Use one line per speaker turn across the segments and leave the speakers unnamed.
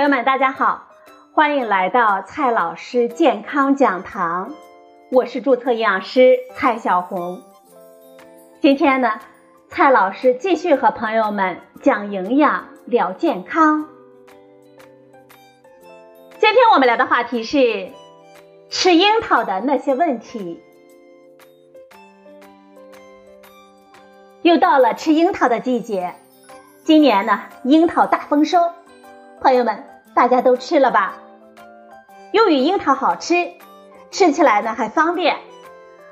朋友们，大家好，欢迎来到蔡老师健康讲堂，我是注册营养师蔡小红。今天呢，蔡老师继续和朋友们讲营养聊健康。今天我们聊的话题是吃樱桃的那些问题。又到了吃樱桃的季节，今年呢，樱桃大丰收。朋友们，大家都吃了吧？由于樱桃好吃，吃起来呢还方便，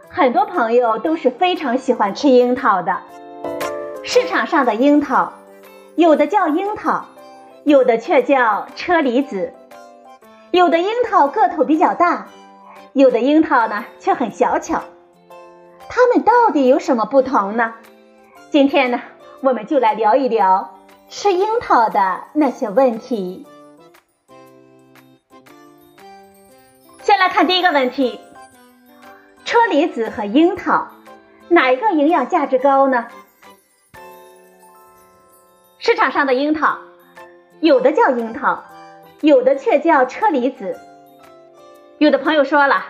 很多朋友都是非常喜欢吃樱桃的。市场上的樱桃，有的叫樱桃，有的却叫车厘子。有的樱桃个头比较大，有的樱桃呢却很小巧。它们到底有什么不同呢？今天呢，我们就来聊一聊。吃樱桃的那些问题，先来看第一个问题：车厘子和樱桃哪一个营养价值高呢？市场上的樱桃，有的叫樱桃，有的却叫车厘子。有的朋友说了，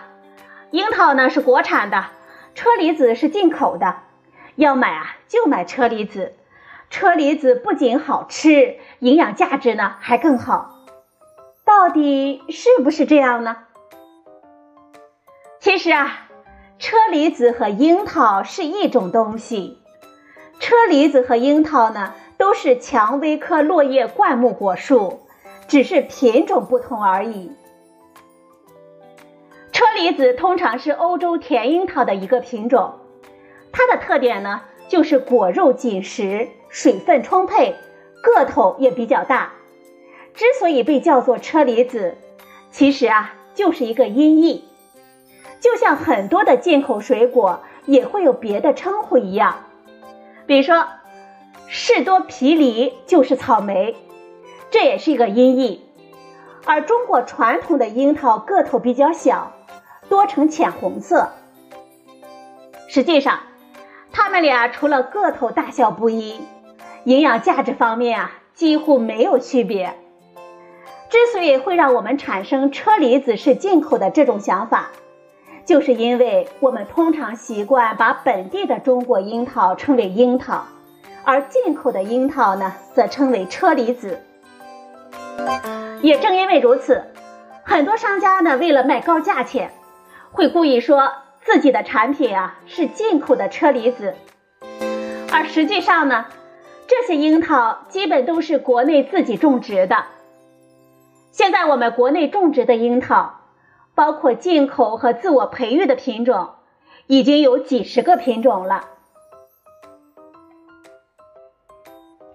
樱桃呢是国产的，车厘子是进口的，要买啊就买车厘子。车厘子不仅好吃，营养价值呢还更好，到底是不是这样呢？其实啊，车厘子和樱桃是一种东西，车厘子和樱桃呢都是蔷薇科落叶灌木果树，只是品种不同而已。车厘子通常是欧洲甜樱桃的一个品种，它的特点呢就是果肉紧实。水分充沛，个头也比较大。之所以被叫做车厘子，其实啊就是一个音译，就像很多的进口水果也会有别的称呼一样。比如说，士多啤梨就是草莓，这也是一个音译。而中国传统的樱桃个头比较小，多呈浅红色。实际上，它们俩除了个头大小不一。营养价值方面啊，几乎没有区别。之所以会让我们产生车厘子是进口的这种想法，就是因为我们通常习惯把本地的中国樱桃称为樱桃，而进口的樱桃呢，则称为车厘子。也正因为如此，很多商家呢，为了卖高价钱，会故意说自己的产品啊是进口的车厘子，而实际上呢。这些樱桃基本都是国内自己种植的。现在我们国内种植的樱桃，包括进口和自我培育的品种，已经有几十个品种了。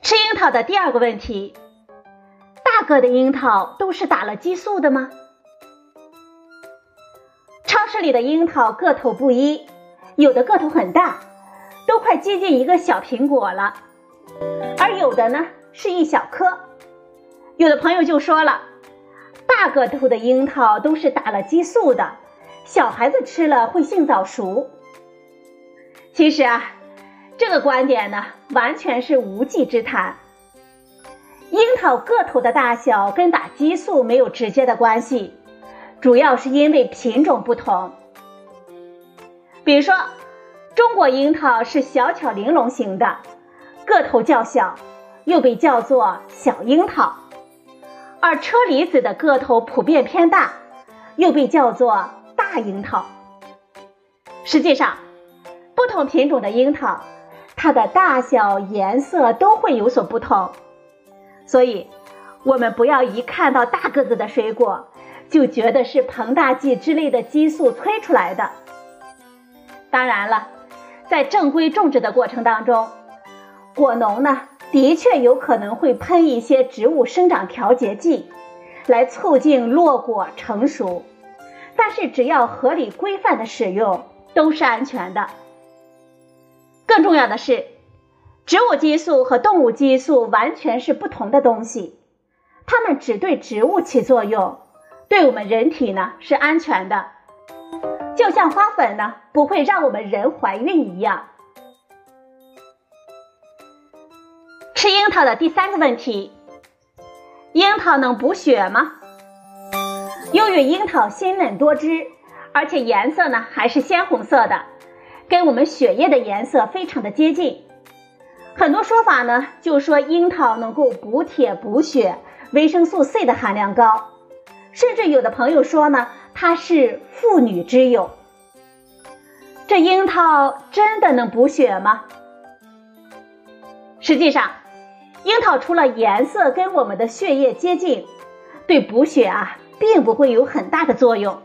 吃樱桃的第二个问题：大个的樱桃都是打了激素的吗？超市里的樱桃个头不一，有的个头很大，都快接近一个小苹果了。而有的呢是一小颗，有的朋友就说了，大个头的樱桃都是打了激素的，小孩子吃了会性早熟。其实啊，这个观点呢完全是无稽之谈。樱桃个头的大小跟打激素没有直接的关系，主要是因为品种不同。比如说，中国樱桃是小巧玲珑型的。个头较小，又被叫做小樱桃，而车厘子的个头普遍偏大，又被叫做大樱桃。实际上，不同品种的樱桃，它的大小、颜色都会有所不同，所以，我们不要一看到大个子的水果，就觉得是膨大剂之类的激素催出来的。当然了，在正规种植的过程当中。果农呢，的确有可能会喷一些植物生长调节剂，来促进落果成熟，但是只要合理规范的使用，都是安全的。更重要的是，植物激素和动物激素完全是不同的东西，它们只对植物起作用，对我们人体呢是安全的，就像花粉呢不会让我们人怀孕一样。吃樱桃的第三个问题：樱桃能补血吗？由于樱桃鲜嫩多汁，而且颜色呢还是鲜红色的，跟我们血液的颜色非常的接近。很多说法呢就说樱桃能够补铁补血，维生素 C 的含量高，甚至有的朋友说呢它是妇女之友。这樱桃真的能补血吗？实际上，樱桃除了颜色跟我们的血液接近，对补血啊并不会有很大的作用。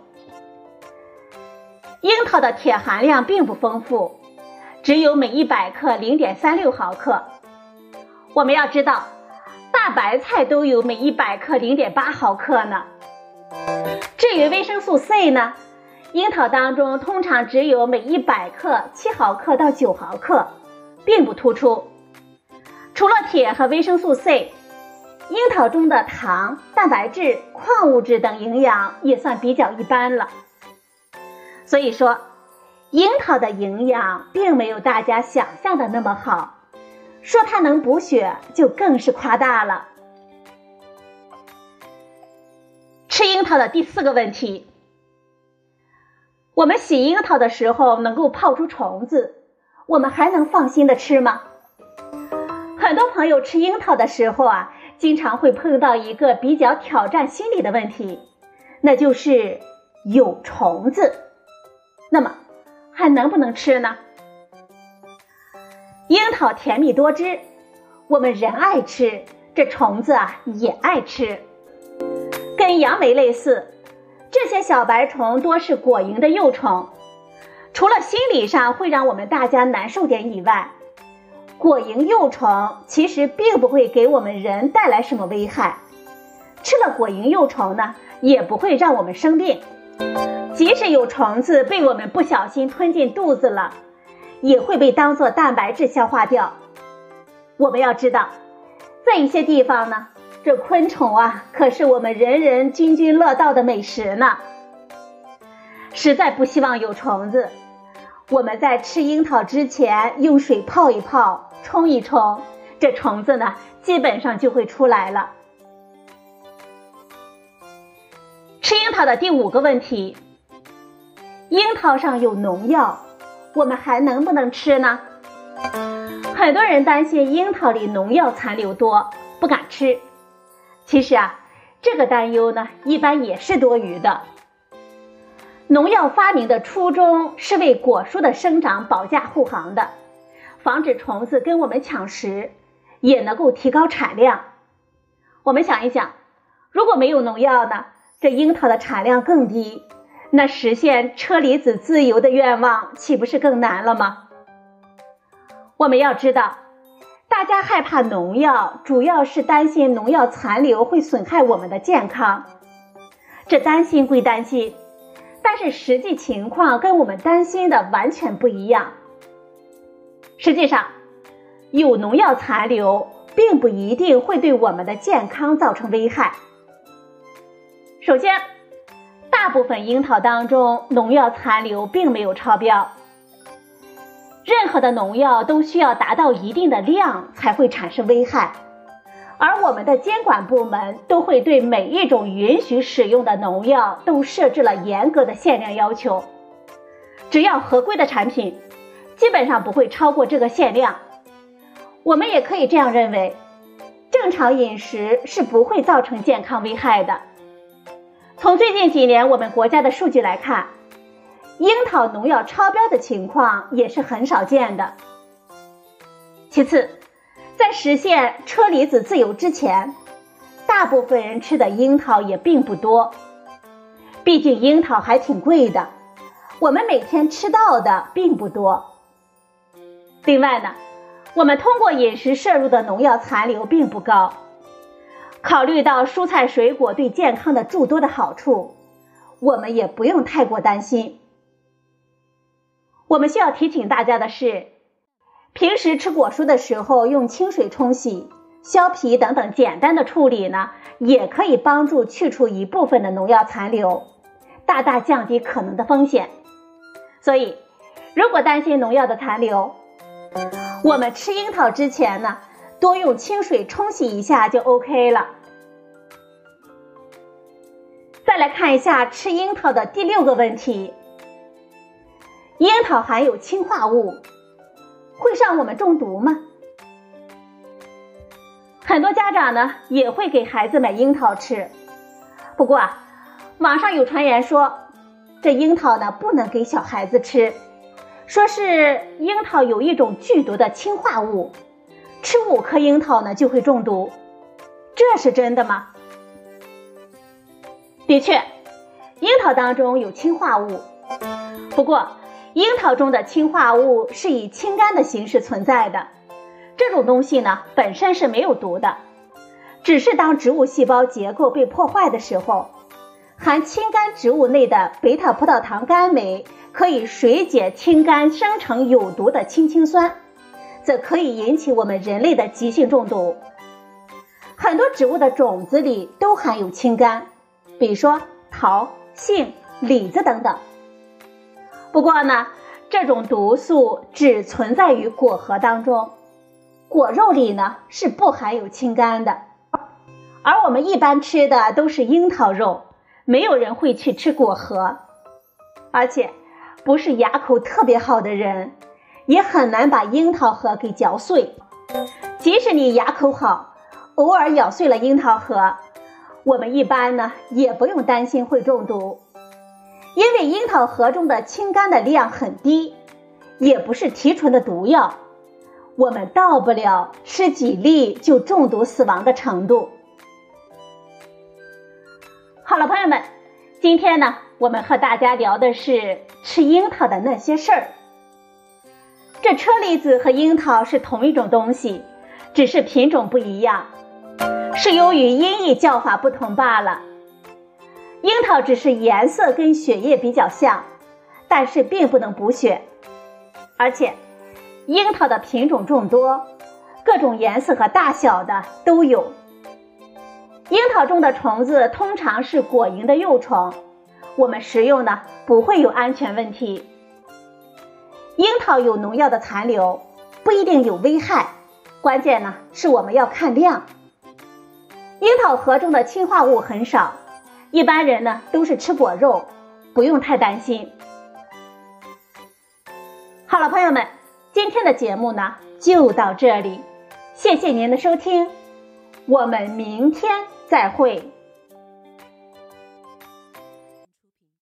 樱桃的铁含量并不丰富，只有每一百克零点三六毫克。我们要知道，大白菜都有每一百克零点八毫克呢。至于维生素 C 呢？樱桃当中通常只有每一百克七毫克到九毫克，并不突出。除了铁和维生素 C，樱桃中的糖、蛋白质、矿物质等营养也算比较一般了。所以说，樱桃的营养并没有大家想象的那么好，说它能补血就更是夸大了。吃樱桃的第四个问题。我们洗樱桃的时候能够泡出虫子，我们还能放心的吃吗？很多朋友吃樱桃的时候啊，经常会碰到一个比较挑战心理的问题，那就是有虫子。那么还能不能吃呢？樱桃甜蜜多汁，我们人爱吃，这虫子啊也爱吃，跟杨梅类似。这些小白虫多是果蝇的幼虫，除了心理上会让我们大家难受点以外，果蝇幼虫其实并不会给我们人带来什么危害。吃了果蝇幼虫呢，也不会让我们生病。即使有虫子被我们不小心吞进肚子了，也会被当做蛋白质消化掉。我们要知道，在一些地方呢。这昆虫啊，可是我们人人津津乐道的美食呢。实在不希望有虫子，我们在吃樱桃之前用水泡一泡、冲一冲，这虫子呢基本上就会出来了。吃樱桃的第五个问题：樱桃上有农药，我们还能不能吃呢？很多人担心樱桃里农药残留多，不敢吃。其实啊，这个担忧呢，一般也是多余的。农药发明的初衷是为果树的生长保驾护航的，防止虫子跟我们抢食，也能够提高产量。我们想一想，如果没有农药呢，这樱桃的产量更低，那实现车厘子自由的愿望岂不是更难了吗？我们要知道。大家害怕农药，主要是担心农药残留会损害我们的健康。这担心归担心，但是实际情况跟我们担心的完全不一样。实际上，有农药残留并不一定会对我们的健康造成危害。首先，大部分樱桃当中农药残留并没有超标。任何的农药都需要达到一定的量才会产生危害，而我们的监管部门都会对每一种允许使用的农药都设置了严格的限量要求。只要合规的产品，基本上不会超过这个限量。我们也可以这样认为，正常饮食是不会造成健康危害的。从最近几年我们国家的数据来看。樱桃农药超标的情况也是很少见的。其次，在实现车厘子自由之前，大部分人吃的樱桃也并不多。毕竟樱桃还挺贵的，我们每天吃到的并不多。另外呢，我们通过饮食摄入的农药残留并不高。考虑到蔬菜水果对健康的诸多的好处，我们也不用太过担心。我们需要提醒大家的是，平时吃果蔬的时候用清水冲洗、削皮等等简单的处理呢，也可以帮助去除一部分的农药残留，大大降低可能的风险。所以，如果担心农药的残留，我们吃樱桃之前呢，多用清水冲洗一下就 OK 了。再来看一下吃樱桃的第六个问题：樱桃含有氰化物，会让我们中毒吗？很多家长呢也会给孩子买樱桃吃，不过啊，网上有传言说这樱桃呢不能给小孩子吃，说是樱桃有一种剧毒的氰化物，吃五颗樱桃呢就会中毒，这是真的吗？的确，樱桃当中有氰化物，不过樱桃中的氰化物是以氢苷的形式存在的。这种东西呢本身是没有毒的，只是当植物细胞结构被破坏的时候，含氢苷植物内的贝塔葡萄糖苷酶可以水解氢苷生成有毒的氢氰酸，则可以引起我们人类的急性中毒。很多植物的种子里都含有氢苷。比如说桃、杏、李子等等。不过呢，这种毒素只存在于果核当中，果肉里呢是不含有氢苷的。而我们一般吃的都是樱桃肉，没有人会去吃果核。而且，不是牙口特别好的人，也很难把樱桃核给嚼碎。即使你牙口好，偶尔咬碎了樱桃核。我们一般呢也不用担心会中毒，因为樱桃核中的氢苷的量很低，也不是提纯的毒药，我们到不了吃几粒就中毒死亡的程度。好了，朋友们，今天呢我们和大家聊的是吃樱桃的那些事儿。这车厘子和樱桃是同一种东西，只是品种不一样。是由于音译叫法不同罢了。樱桃只是颜色跟血液比较像，但是并不能补血。而且，樱桃的品种众多，各种颜色和大小的都有。樱桃中的虫子通常是果蝇的幼虫，我们食用呢不会有安全问题。樱桃有农药的残留，不一定有危害，关键呢是我们要看量。樱桃核中的氰化物很少，一般人呢都是吃果肉，不用太担心。好了，朋友们，今天的节目呢就到这里，谢谢您的收听，我们明天再会。